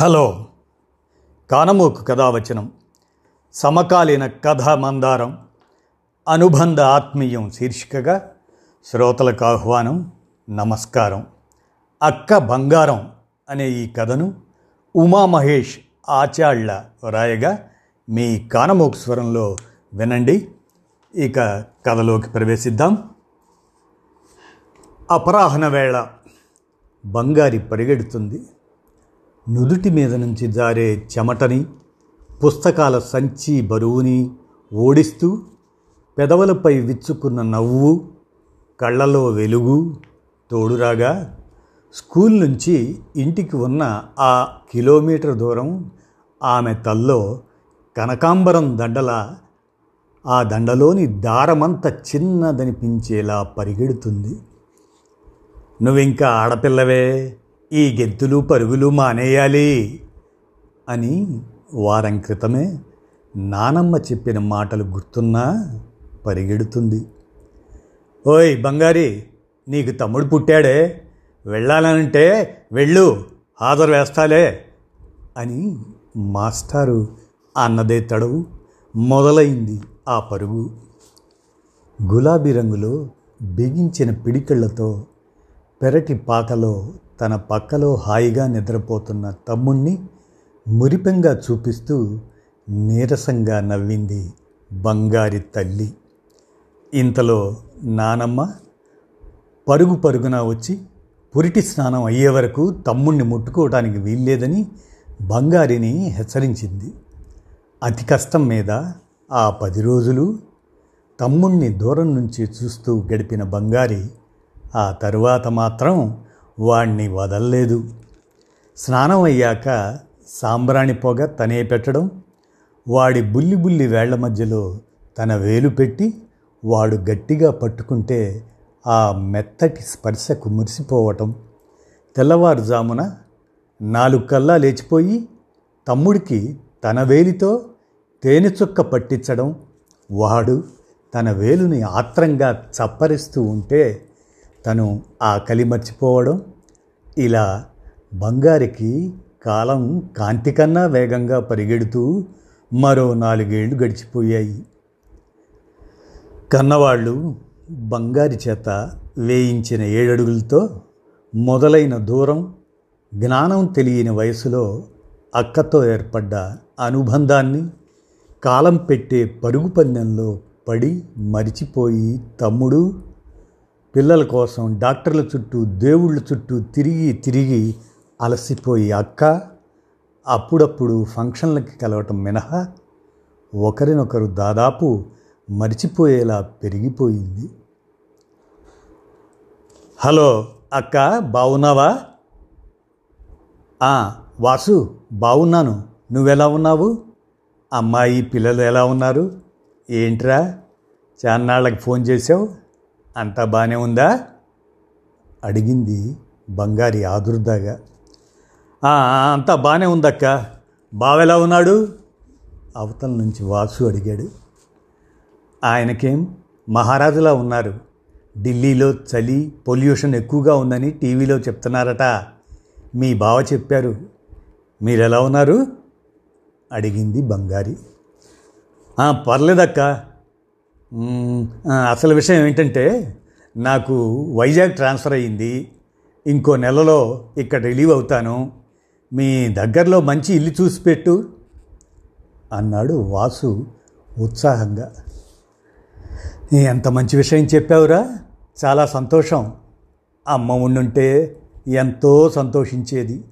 Hello. కానమూకు కథావచనం. సమకాలీన కథ మందారం అనుబంధ ఆత్మీయం శీర్షికగా శ్రోతలకు ఆహ్వానం నమస్కారం. అక్క బంగారం అనే ఈ కథను ఉమామహేష్ ఆచాళ్ళ రాయగా మీ కానమోకు స్వరంలో వినండి. ఇక కథలోకి ప్రవేశిద్దాం. అపరాహ్న వేళ బంగారి పరిగెడుతుంది. నుదుటి మీద నుంచి జారే చెమటని పుస్తకాల సంచి బరువుని ఓడిస్తూ పెదవులపై విచ్చుకున్న నవ్వు కళ్ళలో వెలుగు తోడురాగా స్కూల్ నుంచి ఇంటికి ఉన్న ఆ కిలోమీటర్ దూరం ఆమె తల్లో కనకాంబరం దండల ఆ దండలోని దారమంత చిన్నదనిపించేలా పరిగెడుతుంది. నువ్వింకా ఆడపిల్లవే! ఈ గెంతులు పరుగులు మానేయాలి అని వారం క్రితమే నానమ్మ చెప్పిన మాటలు గుర్తున్నా పరిగెడుతుంది. ఓయ్ బంగారి నీకు తమ్ముడు పుట్టాడే వెళ్ళాలనంటే వెళ్ళు హాజరు వేస్తాలే అని మాస్టారు అన్నదే తడవు మొదలైంది ఆ పరుగు. గులాబీ రంగులో బిగించిన పిడికళ్ళతో పెరటి పాకలో తన పక్కలో హాయిగా నిద్రపోతున్న తమ్ముణ్ణి మురిపెంగా చూపిస్తూ నీరసంగా నవ్వింది బంగారి తల్లి. ఇంతలో నానమ్మ పరుగు పరుగున వచ్చి పురిటి స్నానం అయ్యే వరకు తమ్ముణ్ణి ముట్టుకోవటానికి వీల్లేదని బంగారిని హెచ్చరించింది. అతి కష్టం మీద ఆ పది రోజులు తమ్ముణ్ణి దూరం నుంచి చూస్తూ గడిపిన బంగారి ఆ తరువాత మాత్రం వాణ్ణి వదల్లేదు. స్నానం అయ్యాక సాంబ్రాణి పొగ తనే పెట్టడం వాడి బుల్లి బుల్లి వేళ్ళ మధ్యలో తన వేలు పెట్టి వాడు గట్టిగా పట్టుకుంటే ఆ మెత్తటి స్పర్శకు మురిసిపోవటం. తెల్లవారుజామున నాలుగు కల్లా లేచిపోయి తమ్ముడికి తన వేలితో తేనె చుక్క పట్టించడం వాడు తన వేలుని ఆత్రంగా చప్పరిస్తూ ఉంటే తను ఆ కలి మర్చిపోవడం ఇలా బంగారికి కాలం కాంతి కన్నా వేగంగా పరిగెడుతూ మరో నాలుగేళ్ళు గడిచిపోయాయి. కన్నవాళ్ళు బంగారి చేత వేయించిన ఏడడుగులతో మొదలైన దూరం జ్ఞానం తెలియని వయసులో అక్కతో ఏర్పడ్డ అనుబంధాన్ని కాలం పెట్టే పరుగు పందెంలో పడి మరిచిపోయి తమ్ముడు పిల్లల కోసం డాక్టర్ల చుట్టూ దేవుళ్ళ చుట్టూ తిరిగి తిరిగి అలసిపోయి అక్క అప్పుడప్పుడు ఫంక్షన్లకి కలవటం మినహా ఒకరినొకరు దాదాపు మరిచిపోయేలా పెరిగిపోయింది. హలో అక్క బాగున్నావా వాసు బాగున్నాను నువ్వెలా ఉన్నావు? అమ్మాయి పిల్లలు ఎలా ఉన్నారు? ఏంట్రా? చాన్నాళ్ళకి ఫోన్ చేసావు అంతా బాగానే ఉందా? అడిగింది బంగారి ఆదుర్దాగా. అంతా బాగానే ఉందక్క. బావెలా ఉన్నాడు? అవతల నుంచి వాసు అడిగాడు. ఆయనకేం? మహారాజులా ఉన్నారు. ఢిల్లీలో చలి పొల్యూషన్ ఎక్కువగా ఉందని టీవీలో చెప్తున్నారట. మీ బావ చెప్పారు. మీరెలా ఉన్నారు? అడిగింది బంగారి. పర్లేదక్క. అసలు విషయం ఏంటంటే నాకు వైజాగ్ ట్రాన్స్ఫర్ అయ్యింది. ఇంకో నెలలో ఇక్కడ రిలీవ్ అవుతాను. మీ దగ్గరలో మంచి ఇల్లు చూసి పెట్టు అన్నాడు వాసు ఉత్సాహంగా. ఎంత మంచి విషయం చెప్పావురా. చాలా సంతోషం. అమ్మ ఉండుంటే ఎంతో సంతోషించేది.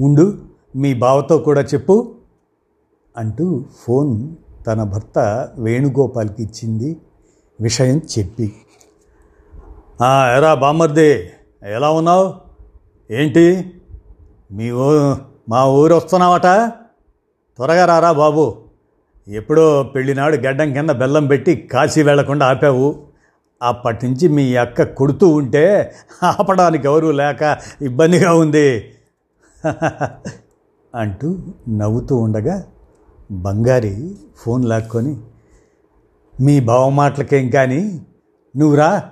ఉండు మీ బావతో కూడా చెప్పు అంటూ ఫోన్ తన భర్త వేణుగోపాల్కి ఇచ్చింది విషయం చెప్పి. ఎరా బామ్మర్ది ఎలా ఉన్నావు? ఏంటి? మీ ఊ మా ఊరు వస్తున్నావట? త్వరగా రారా బాబు. ఎప్పుడో పెళ్ళినాడు గడ్డం కింద బెల్లం పెట్టి కాశీ వెళ్ళకుండా ఆపావు. అప్పటి నుంచి మీ అక్క కొడుతూ ఉంటే ఆపడానికి ఎవరు లేక ఇబ్బందిగా ఉంది. అంటూ నవ్వుతూ ఉండగా బంగారి ఫోన్ లాక్కొని మీ బావ మాటలకేం కానీ నువ్వురా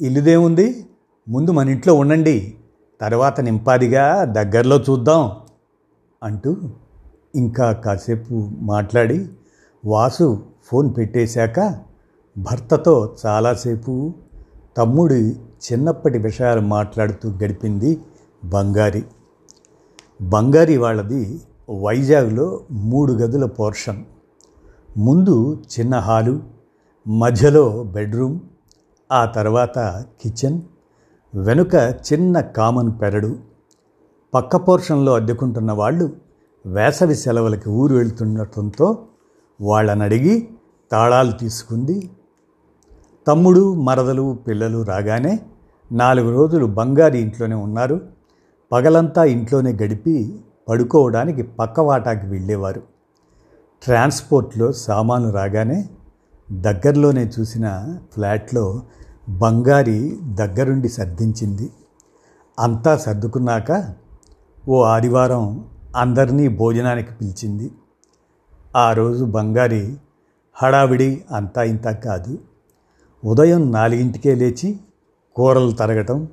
ఇల్లుదేముంది? ముందు మన ఇంట్లో ఉండండి తర్వాత నింపాదిగా దగ్గరలో చూద్దాం అంటూ ఇంకా కాసేపు మాట్లాడి వాసు ఫోన్ పెట్టేశాక భర్తతో చాలాసేపు తమ్ముడి చిన్నప్పటి విషయాలు మాట్లాడుతూ గడిపింది బంగారి. బంగారి వాళ్ళది వైజాగ్లో మూడు గదుల పోర్షన్. ముందు చిన్న హాలు మధ్యలో బెడ్రూమ్ ఆ తర్వాత కిచెన్ వెనుక చిన్న కామన్ పెరడు. పక్క పోర్షన్లో అద్దెకుంటున్న వాళ్ళు వేసవి సెలవులకి ఊరు వెళ్తుండటంతో వాళ్ళని అడిగి తాళాలు తీసుకుంది. తమ్ముడు మరదలు పిల్లలు రాగానే నాలుగు రోజులు బంగారు ఇంట్లోనే ఉన్నారు. పగలంతా ఇంట్లోనే గడిపి పడుకోవడానికి పక్క వాటాకి వెళ్ళేవారు. ట్రాన్స్పోర్ట్లో సామాను రాగానే దగ్గరలోనే చూసిన ఫ్లాట్లో బంగారి దగ్గరుండి సర్దించింది. అంతా సర్దుకున్నాక ఓ ఆదివారం అందరినీ భోజనానికి పిలిచింది. ఆ రోజు బంగారి హడావిడి అంతా ఇంత కాదు. ఉదయం నాలుగింటికే లేచి కూరలు తరగటం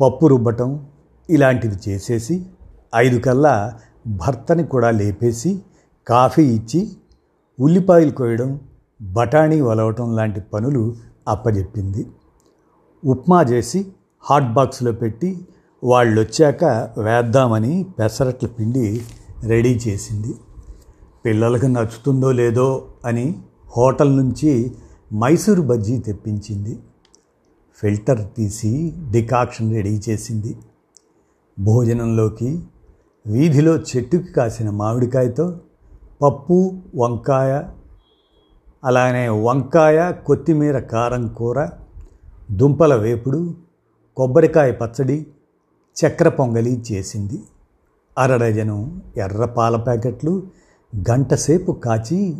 పప్పు రుబ్బటం ఇలాంటివి చేసేసి ఐదు కల్లా భర్తని కూడా లేపేసి కాఫీ ఇచ్చి ఉల్లిపాయలు కోయడం బఠానీ వలవటం లాంటి పనులు అప్పజెప్పింది. ఉప్మా చేసి హాట్ బాక్స్లో పెట్టి వాళ్ళు వచ్చాక వేద్దామని పెసరట్ల పిండి రెడీ చేసింది. పిల్లలకు నచ్చుతుందో లేదో అని హోటల్ నుంచి మైసూరు బజ్జీ తెప్పించింది. ఫిల్టర్ తీసి డికాక్షన్ రెడీ చేసింది. భోజనంలోకి వీధిలో చెట్టుకి కాసిన మామిడికాయతో పప్పు వంకాయ అలానే వంకాయ కొత్తిమీర కారం కూర దుంపల వేపుడు కొబ్బరికాయ పచ్చడి చక్కెర పొంగలి చేసింది. అరడజను ఎర్ర పాల ప్యాకెట్లు గంటసేపు కాచి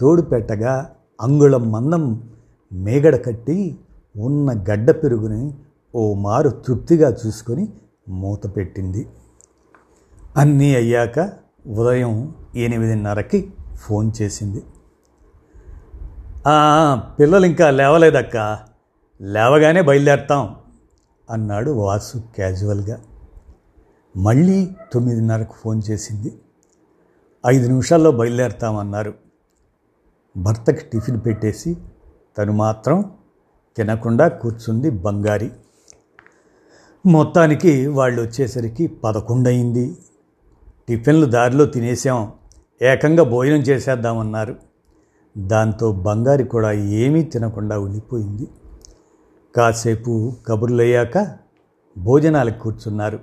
తోడుపెట్టగా అంగుళం మందం మేగడ కట్టి ఉన్న గడ్డ పెరుగుని ఓ మారు తృప్తిగా చూసుకొని మూత పెట్టింది. అన్నీ అయ్యాక ఉదయం ఎనిమిదిన్నరకి ఫోన్ చేసింది. పిల్లలు ఇంకా లేవలేదక్క. లేవగానే బయలుదేరతాం అన్నాడు వాసు క్యాజువల్గా. మళ్ళీ తొమ్మిదిన్నరకు ఫోన్ చేసింది. ఐదు నిమిషాల్లో బయలుదేరతామన్నారు. భర్తకి టిఫిన్ పెట్టేసి తను మాత్రం తినకుండా కూర్చుంది బంగారి. మొత్తానికి వాళ్ళు వచ్చేసరికి పదకొండు అయింది టిఫిన్లు దారిలో తినేసాం ఏకంగా భోజనం చేసేద్దామన్నారు. దాంతో బంగారి కూడా ఏమీ తినకుండా ఉండిపోయింది కాసేపు కబుర్లయ్యాక భోజనాలకు కూర్చున్నారు.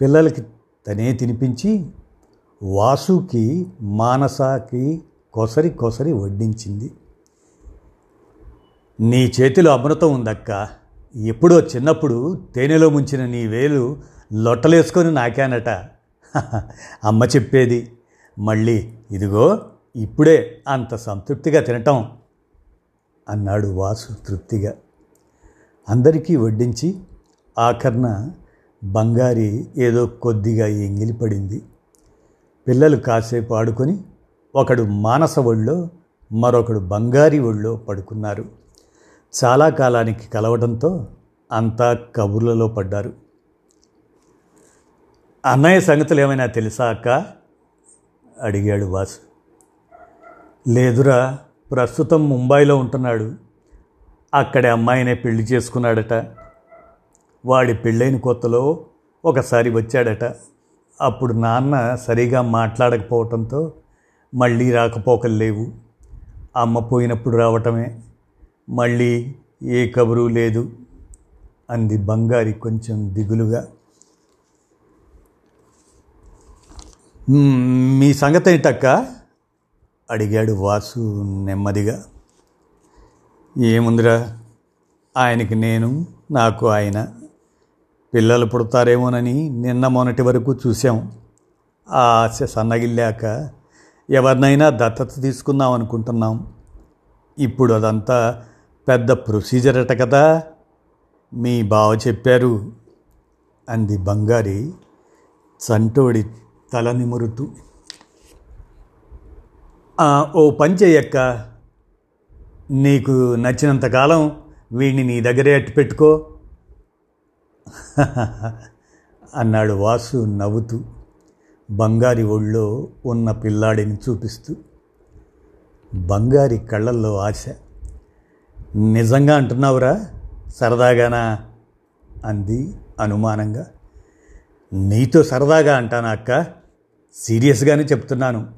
పిల్లలకి తనే తినిపించి వాసుకి మానసాకి కొసరి కొసరి వడ్డించింది. నీ చేతిలో అమృతం ఉందక్క. ఎప్పుడో చిన్నప్పుడు తేనెలో ముంచిన నీ వేలు లొట్టలేసుకొని నాకానట. అమ్మ చెప్పేది. మళ్ళీ ఇదిగో ఇప్పుడే అంత సంతృప్తిగా తినటం అన్నాడు వాసు తృప్తిగా. అందరికీ వడ్డించి ఆఖర్న బంగారి ఏదో కొద్దిగా ఎంగిలిపడింది. పిల్లలు కాసేపు ఆడుకొని ఒకడు మానస ఒళ్ళో మరొకడు బంగారి ఒళ్ళో పడుకున్నారు. చాలా కాలానికి కలవడంతో అంతా కబుర్లలో పడ్డారు. అన్నయ్య సంగతులు ఏమైనా తెలుసా అక్క అడిగాడు వాసు. లేదురా ప్రస్తుతం ముంబైలో ఉంటున్నాడు. అక్కడి అమ్మాయినే పెళ్ళి చేసుకున్నాడట. వాడి పెళ్ళైన కొత్తలో ఒకసారి వచ్చాడట. అప్పుడు నాన్న సరిగా మాట్లాడకపోవటంతో మళ్ళీ రాకపోకలు లేవు. అమ్మ పోయినప్పుడు రావటమే. మళ్ళీ ఏ కబురు లేదు. అంది బంగారి కొంచెం దిగులుగా. మీ సంగతి ఏంటక్క? అడిగాడు వాసు నెమ్మదిగా. ఏముందిరా? ఆయనకి నేను నాకు ఆయన. పిల్లలు పుడతారేమోనని నిన్న మొన్నటి వరకు చూసాం ఆ ఆశ సన్నగిల్లాక ఎవరినైనా దత్తత తీసుకుందాం అనుకుంటున్నాం. ఇప్పుడు అదంతా పెద్ద ప్రొసీజర్ అట కదా? మీ బావ చెప్పారు అంది బంగారి చంటోడి తల నిమురుతూ ఓ పని చెయ్యక్క నీకు నచ్చినంతకాలం వీడిని నీ దగ్గరే అట్టి పెట్టుకో. అన్నాడు వాసు నవ్వుతూ బంగారి ఒళ్ళో ఉన్న పిల్లాడిని చూపిస్తూ. బంగారి కళ్ళల్లో ఆశ నిజంగా అంటున్నావురా సరదాగానా? అంది అనుమానంగా. నీతో సరదాగా అంటానా అక్క? సీరియస్గానే చెప్తున్నాను.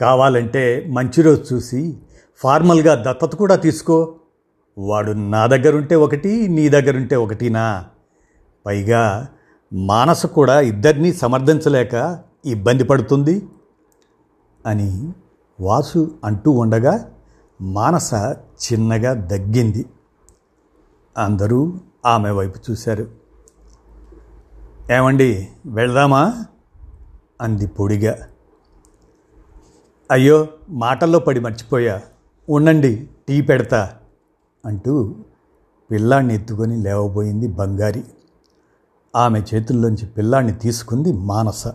కావాలంటే మంచి రోజు చూసి ఫార్మల్గా దత్తత కూడా తీసుకో. వాడు నా దగ్గరుంటే ఒకటి నీ దగ్గరుంటే ఒకటినా. పైగా మానస కూడా ఇద్దరినీ సమర్థించలేక ఇబ్బంది పడుతుంది అని వాసు అంటూ ఉండగా మానస చిన్నగా దగ్గింది. అందరూ ఆమె వైపు చూశారు. ఏమండి వెళ్దామా? అంది పొడిగా. అయ్యో మాటల్లో పడి మర్చిపోయా. ఉండండి టీ పెడతా అంటూ పిల్లాన్ని ఎత్తుకొని లేవబోయింది బంగారి. ఆమె చేతుల్లోంచి పిల్లాన్ని తీసుకుంది మానస.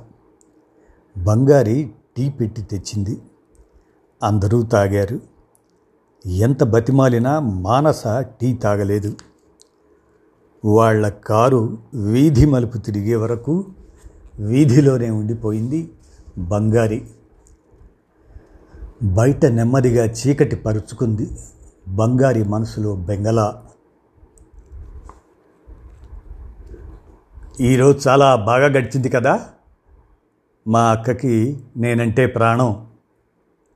బంగారి టీ పెట్టి తెచ్చింది. అందరూ తాగారు. ఎంత బతిమాలినా మానస టీ తాగలేదు. వాళ్ళ కారు వీధి మలుపు తిరిగే వరకు వీధిలోనే ఉండిపోయింది బంగారి. బయట నెమ్మదిగా చీకటి పరుచుకుంది బంగారి మనసులో బెంగళ. ఈరోజు చాలా బాగా గడిచింది కదా? మా అక్కకి నేనంటే ప్రాణం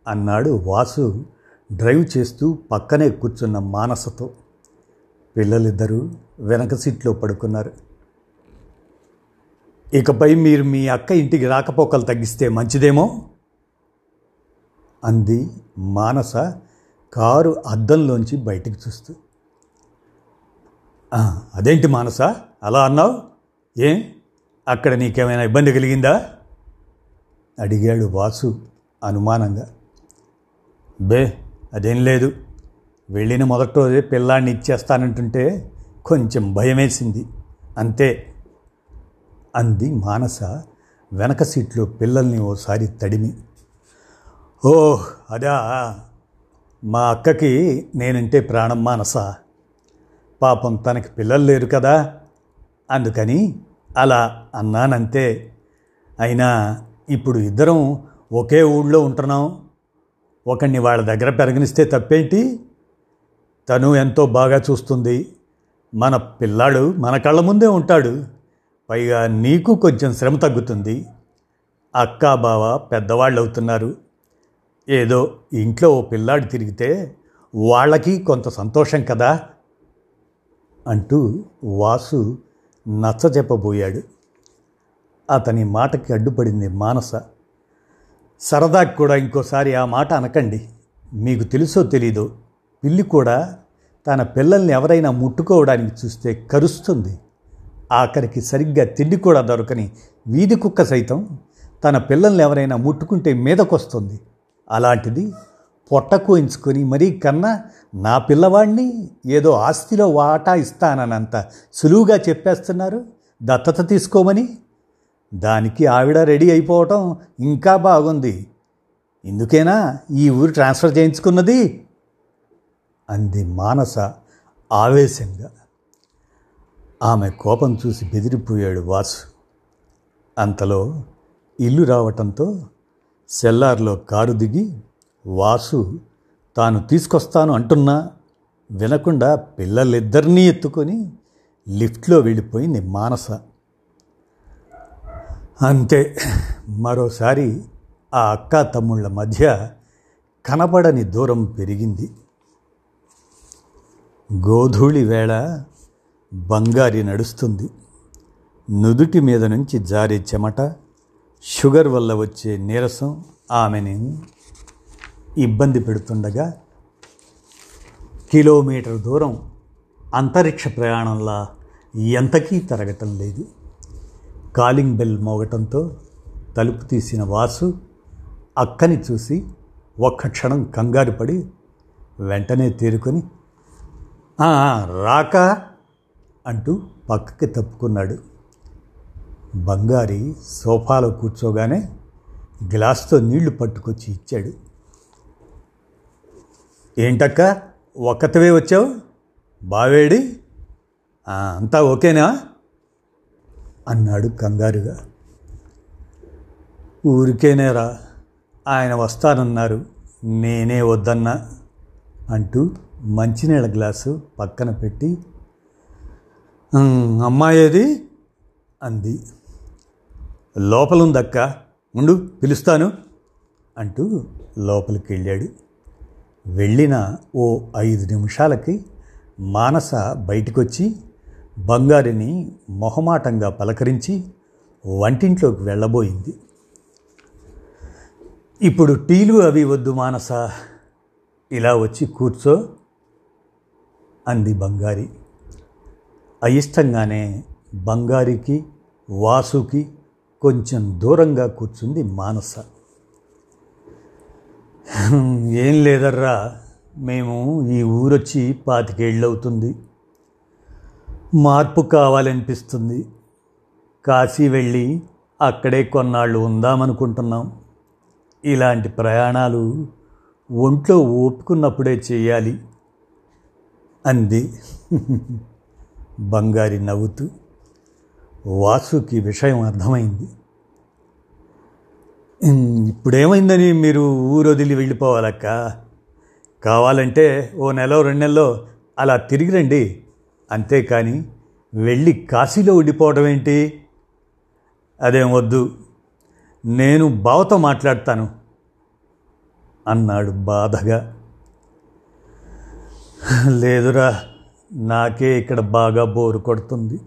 అన్నాడు వాసు డ్రైవ్ చేస్తూ పక్కనే కూర్చున్న మానసతో. పిల్లలిద్దరూ వెనక సీట్లో పడుకున్నారు. ఇకపై మీరు మీ అక్క ఇంటికి రాకపోకలు తగ్గిస్తే మంచిదేమో? అంది మానస కారు అద్దంలోంచి బయటికి చూస్తూ. అదేంటి మానస? అలా అన్నావు? ఏం? అక్కడ నీకేమైనా ఇబ్బంది కలిగిందా? అడిగాడు వాసు అనుమానంగా. బే అదేం లేదు. వెళ్ళిన మొదటి రోజే పిల్లాన్ని ఇచ్చేస్తానంటుంటే కొంచెం భయమేసింది. అంతే అంది మానస వెనక సీట్లో పిల్లల్ని ఓసారి తడిమి. ఓహ్ అదా. మా అక్కకి నేనంటే ప్రాణం మానస. పాపం తనకి పిల్లలు లేరు కదా. అందుకని అలా అన్నానంతే. అయినా ఇప్పుడు ఇద్దరం ఒకే ఊళ్ళో ఉంటున్నాం. ఒకడిని వాళ్ళ దగ్గర పెరగనిస్తే తప్పేంటి? తను ఎంతో బాగా చూస్తుంది. మన పిల్లాడు మన కళ్ళ ముందే ఉంటాడు. పైగా నీకు కొంచెం శ్రమ తగ్గుతుంది. అక్క బావ పెద్దవాళ్ళు అవుతున్నారు ఏదో ఇంట్లో ఓ పిల్లాడు తిరిగితే వాళ్ళకి కొంత సంతోషం కదా? అంటూ వాసు నచ్చ చెప్పబోయాడు అతని మాటకి అడ్డుపడింది మానస. సరదాకి కూడా ఇంకోసారి ఆ మాట అనకండి. మీకు తెలుసో తెలీదో పిల్లి కూడా తన పిల్లల్ని ఎవరైనా ముట్టుకోవడానికి చూస్తే కరుస్తుంది. ఆఖరికి సరిగ్గా తిండి కూడా దొరకని వీధి కుక్క సైతం తన పిల్లల్ని ఎవరైనా ముట్టుకుంటే మీదకొస్తుంది. అలాంటిది పొట్ట కోయించుకొని మరీ కన్నా నా పిల్లవాడిని ఏదో ఆస్తిలో వాటా ఇస్తానన్నంత సులువుగా చెప్పేస్తున్నారు. దత్తత తీసుకోమని. దానికి ఆవిడ రెడీ అయిపోవటం ఇంకా బాగుంది. ఇందుకేనా ఈ ఊరు ట్రాన్స్ఫర్ చేయించుకున్నది? అంది మానస ఆవేశంగా. ఆమె కోపం చూసి బెదిరిపోయాడు వాసు. అంతలో ఇల్లు రావటంతో సెల్లార్లో కారు దిగి వాసు తాను తీసుకొస్తాను అంటున్నా. వినకుండా పిల్లలిద్దరినీ ఎత్తుకొని లిఫ్ట్లో వెళ్ళిపోయింది మానస. అంతే మరోసారి ఆ అక్క తమ్ముళ్ళ మధ్య కనబడని దూరం పెరిగింది. గోధూళి వేళ బంగారి నడుస్తుంది. నుదుటి మీద నుంచి జారే చెమట షుగర్ వల్ల వచ్చే నీరసం ఆమెని ఇబ్బంది పెడుతుండగా కిలోమీటర్ దూరం అంతరిక్ష ప్రయాణంలా ఎంతకీ తరగటం లేదు. కాలింగ్ బెల్ మోగటంతో తలుపు తీసిన వాసు అక్కని చూసి ఒక్క క్షణం కంగారు పడి వెంటనే తేరుకొని రాక. అంటూ పక్కకి తప్పుకున్నాడు. బంగారి సోఫాలో కూర్చోగానే గ్లాస్తో నీళ్ళు పట్టుకొచ్చి ఇచ్చాడు. ఏంటక్క ఒక్కతవే వచ్చావు? బావేడి? అంతా ఓకేనా? అన్నాడు కంగారుగా. ఊరికేనేరా ఆయన వస్తానన్నారు. నేనే వద్దన్నా అంటూ మంచినీళ్ళ గ్లాసు పక్కన పెట్టి అమ్మాయేది అంది. లోపలుందక్క? ఉండు పిలుస్తాను అంటూ లోపలికి వెళ్ళాడు వెళ్ళిన ఓ ఐదు నిమిషాలకి మానస బయటకొచ్చి బంగారిని మొహమాటంగా పలకరించి వంటింట్లోకి వెళ్ళబోయింది. ఇప్పుడు టీలు అవి వద్దు మానస. ఇలా వచ్చి కూర్చో అంది బంగారి. అయిష్టంగానే బంగారికి వాసుకి కొంచెం దూరంగా కూర్చుంది మానస. ఏం లేదర్రా మేము ఈ ఊరొచ్చి పాతికేళ్ళవుతుంది. మార్పు కావాలనిపిస్తుంది. కాశీ వెళ్ళి అక్కడే కొన్నాళ్ళు ఉందామనుకుంటున్నాం. ఇలాంటి ప్రయాణాలు ఒంట్లో ఓపుకున్నప్పుడే చేయాలి. అంది. బంగారి నవ్వుతూ వాసుకి విషయం అర్థమైంది. ఇప్పుడేమైందని మీరు ఊరు వదిలి వెళ్ళిపోవాలక్క? కావాలంటే ఓ నెల రెండు నెలలో అలా తిరిగి రండి. అంతేకాని వెళ్ళి కాశీలో ఉండిపోవడం ఏంటి? అదేం వద్దు. నేను బావతో మాట్లాడతాను. అన్నాడు బాధగా. లేదురా. నాకే ఇక్కడ బాగా బోరు కొడుతుంది.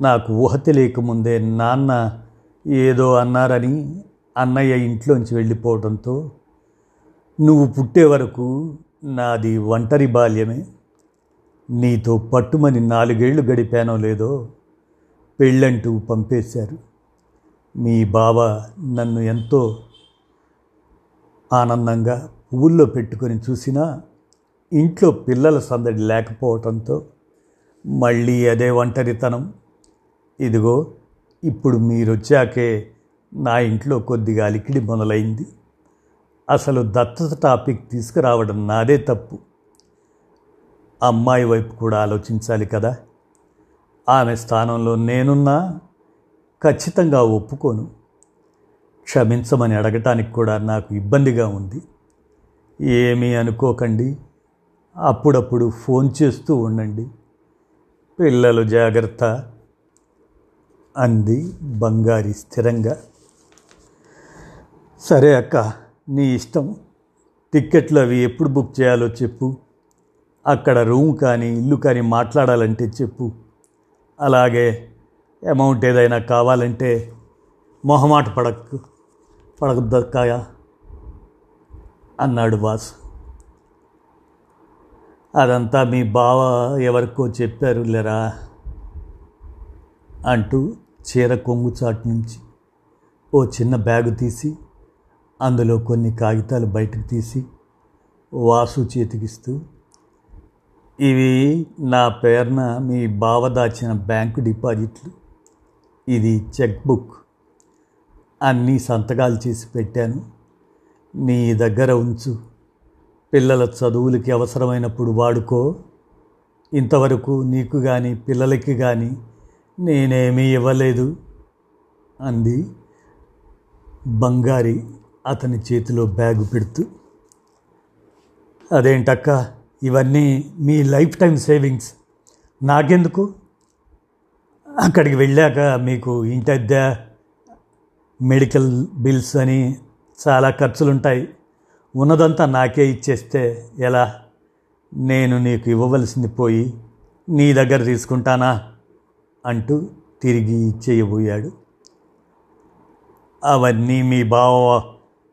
నాకు ఊహ తెలియకముందే నాన్న ఏదో అన్నారని అన్నయ్య ఇంట్లోంచి వెళ్ళిపోవడంతో నువ్వు పుట్టే వరకు నాది ఒంటరి బాల్యమే. నీతో పట్టుమని నాలుగేళ్ళు గడిపానో లేదో పెళ్ళంటూ పంపేశారు. మీ బావ నన్ను ఎంతో ఆనందంగా పువ్వుల్లో పెట్టుకొని చూసినా ఇంట్లో పిల్లల సందడి లేకపోవటంతో మళ్ళీ అదే ఒంటరితనం. ఇదిగో ఇప్పుడు మీరొచ్చాకే నా ఇంట్లో కొద్దిగా అలికిడి మొదలైంది. అసలు దత్తత టాపిక్ తీసుకురావడం నాదే తప్పు. అమ్మాయి వైపు కూడా ఆలోచించాలి కదా. ఆమె స్థానంలో నేనున్నా ఖచ్చితంగా ఒప్పుకోను. క్షమించమని అడగటానికి కూడా నాకు ఇబ్బందిగా ఉంది. ఏమీ అనుకోకండి. అప్పుడప్పుడు ఫోన్ చేస్తూ ఉండండి. పిల్లలు జాగ్రత్త అంది బంగారి స్థిరంగా. సరే అక్క నీ ఇష్టం. టిక్కెట్లు అవి ఎప్పుడు బుక్ చేయాలో చెప్పు. అక్కడ రూమ్ కానీ ఇల్లు కానీ మాట్లాడాలంటే చెప్పు. అలాగే అమౌంట్ ఏదైనా కావాలంటే మొహమాట పడకు. పడకదక్కాయా అన్నాడు బాస్ అదంతా మీ బావ ఎవరికో చెప్పారు లేరా? అంటూ చీర కొంగు చాటు నుంచి ఓ చిన్న బ్యాగు తీసి అందులో కొన్ని కాగితాలు బయటకు తీసి వాసు చేతికిస్తూ ఇవి నా పేరున మీ బావ దాచిన బ్యాంకు డిపాజిట్లు. ఇది చెక్ బుక్. అన్నీ సంతకాలు చేసి పెట్టాను. నీ దగ్గర ఉంచు. పిల్లల చదువులకి అవసరమైనప్పుడు వాడుకో. ఇంతవరకు నీకు కానీ పిల్లలకి కానీ నేనేమీ ఇవ్వలేదు అంది. బంగారి అతని చేతిలో బ్యాగు పెడుతూ అదేంటక్క ఇవన్నీ మీ లైఫ్ టైం సేవింగ్స్. నాకెందుకు? అక్కడికి వెళ్ళాక మీకు ఇంటద్దె మెడికల్ బిల్స్ అని చాలా ఖర్చులుంటాయి. ఉన్నదంతా నాకే ఇచ్చేస్తే ఎలా? నేను నీకు ఇవ్వవలసింది పోయి నీ దగ్గర తీసుకుంటానా? అంటూ తిరిగి ఇచ్చేయబోయాడు. అవన్నీ మీ బావ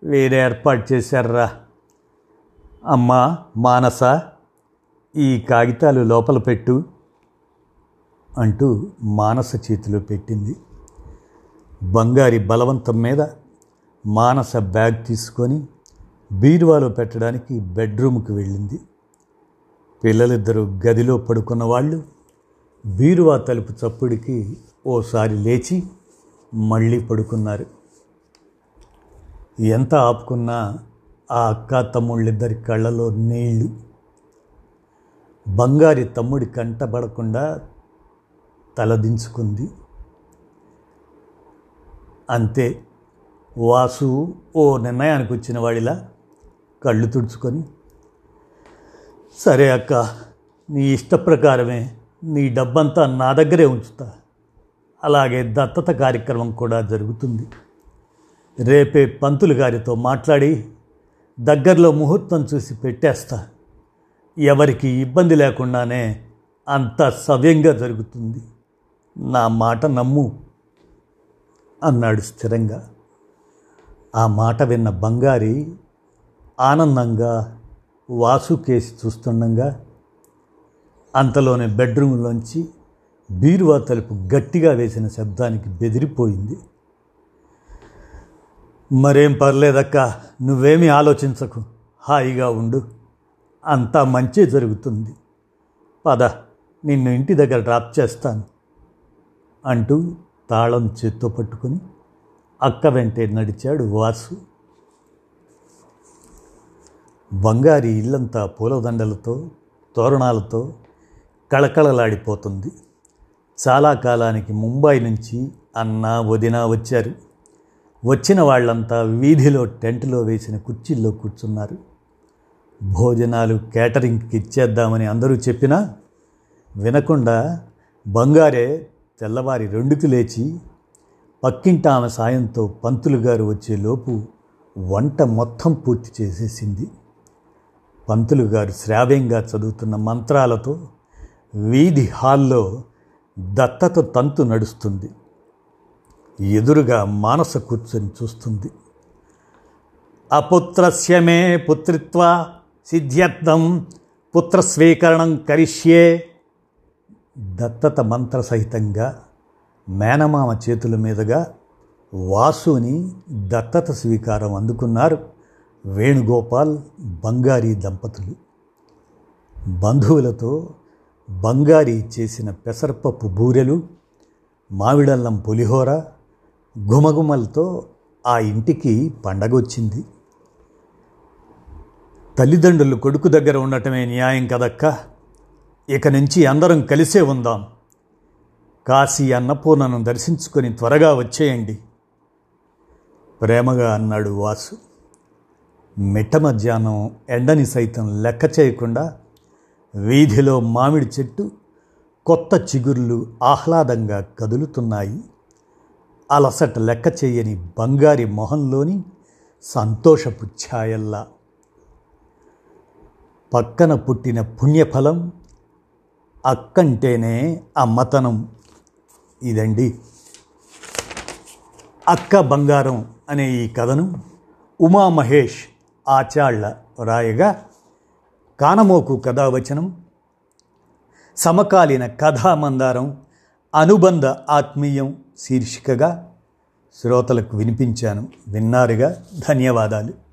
వేరే ఏర్పాటు చేశారా అమ్మా మానస ఈ కాగితాలు లోపల పెట్టు అంటూ మానస చేతిలో పెట్టింది. బంగారి బలవంతం మీద మానస బ్యాగ్ తీసుకొని బీరువాలో పెట్టడానికి బెడ్రూమ్కి వెళ్ళింది. పిల్లలిద్దరూ గదిలో పడుకున్న వాళ్ళు బీరువా తలుపు చప్పుడికి ఓసారి లేచి మళ్ళీ పడుకున్నారు. ఎంత ఆపుకున్నా ఆ అక్క తమ్ముళ్ళిద్దరి కళ్ళలో నీళ్ళు. బంగారి తమ్ముడి కంటబడకుండా తలదించుకుంది. అంతే వాసు ఓ నిర్ణయానికి వచ్చిన వాడిలా కళ్ళు తుడుచుకొని సరే అక్క నీ ఇష్ట ప్రకారమే నీ డబ్బంతా నా దగ్గరే ఉంచుతా. అలాగే దత్తత కార్యక్రమం కూడా జరుగుతుంది. రేపే పంతులు గారితో మాట్లాడి దగ్గరలో ముహూర్తం చూసి పెట్టేస్తా. ఎవరికి ఇబ్బంది లేకుండానే అంత సవ్యంగా జరుగుతుంది. నా మాట నమ్ము అన్నాడు స్థిరంగా. ఆ మాట విన్న బంగారి ఆనందంగా వాసు కేసి చూస్తుండగా అంతలోనే బెడ్రూమ్లోంచి బీరువా తలుపు గట్టిగా వేసిన శబ్దానికి బెదిరిపోయింది. మరేం పర్లేదక్క నువ్వేమీ ఆలోచించకు హాయిగా ఉండు అంతా మంచి జరుగుతుంది. పద నిన్ను ఇంటి దగ్గర డ్రాప్ చేస్తాను అంటూ తాళం చేత్తో పట్టుకుని అక్క వెంటే నడిచాడు వాసు. బంగారి ఇల్లంతా పూలదండలతో తోరణాలతో కళకళలాడిపోతుంది. చాలా కాలానికి ముంబై నుంచి అన్న వదిన వచ్చారు. వచ్చిన వాళ్ళంతా వీధిలో టెంట్లో వేసిన కుర్చీల్లో కూర్చున్నారు. భోజనాలు కేటరింగ్కి ఇచ్చేద్దామని అందరూ చెప్పినా వినకుండా బంగారే తెల్లవారి రెండుకు లేచి పక్కింట ఆమె సాయంతో పంతులు గారు వచ్చేలోపు వంట మొత్తం పూర్తి చేసేసింది. పంతులు గారు శ్రావ్యంగా చదువుతున్న మంత్రాలతో వీధి హాల్లో దత్తత తంతు నడుస్తుంది. ఎదురుగా మానస కూర్చొని చూస్తుంది. అపుత్రస్య మే పుత్రిత్వ సిద్ధ్యర్థం పుత్రస్వీకరణం కరిష్యే. దత్తత మంత్ర సహితంగా మేనమామ చేతుల మీదుగా వాసుని దత్తత స్వీకారం అందుకున్నారు. వేణుగోపాల్ బంగారీ దంపతులు. బంధువులతో బంగారీ చేసిన పెసరపప్పు బూరెలు మామిడల్లం పులిహోర గుమగుమలతో ఆ ఇంటికి పండగొచ్చింది. తల్లిదండ్రులు కొడుకు దగ్గర ఉండటమే న్యాయం కదక్క? ఇక నుంచి అందరం కలిసే ఉందాం. కాశీ అన్నపూర్ణను దర్శించుకొని త్వరగా వచ్చేయండి. ప్రేమగా అన్నాడు వాసు. మిట్ట మధ్యాహ్నం ఎండని సైతం లెక్క చేయకుండా వీధిలో మామిడి చెట్టు కొత్త చిగుర్లు ఆహ్లాదంగా కదులుతున్నాయి. అలసట లెక్క చేయని బంగారి మొహంలోని సంతోషపు ఛాయల్లా. పక్కన పుట్టిన పుణ్యఫలం అక్కంటేనే అమ్మతనం. ఇదండి. అక్క బంగారం అనే ఈ కథను ఉమామహేష్ ఆచాళ్ళ రాయగా కానమోకు కథావచనం సమకాలీన కథామందారం అనుబంధ ఆత్మీయం శీర్షికగా శ్రోతలకు వినిపించాను. విన్నారుగా? ధన్యవాదాలు.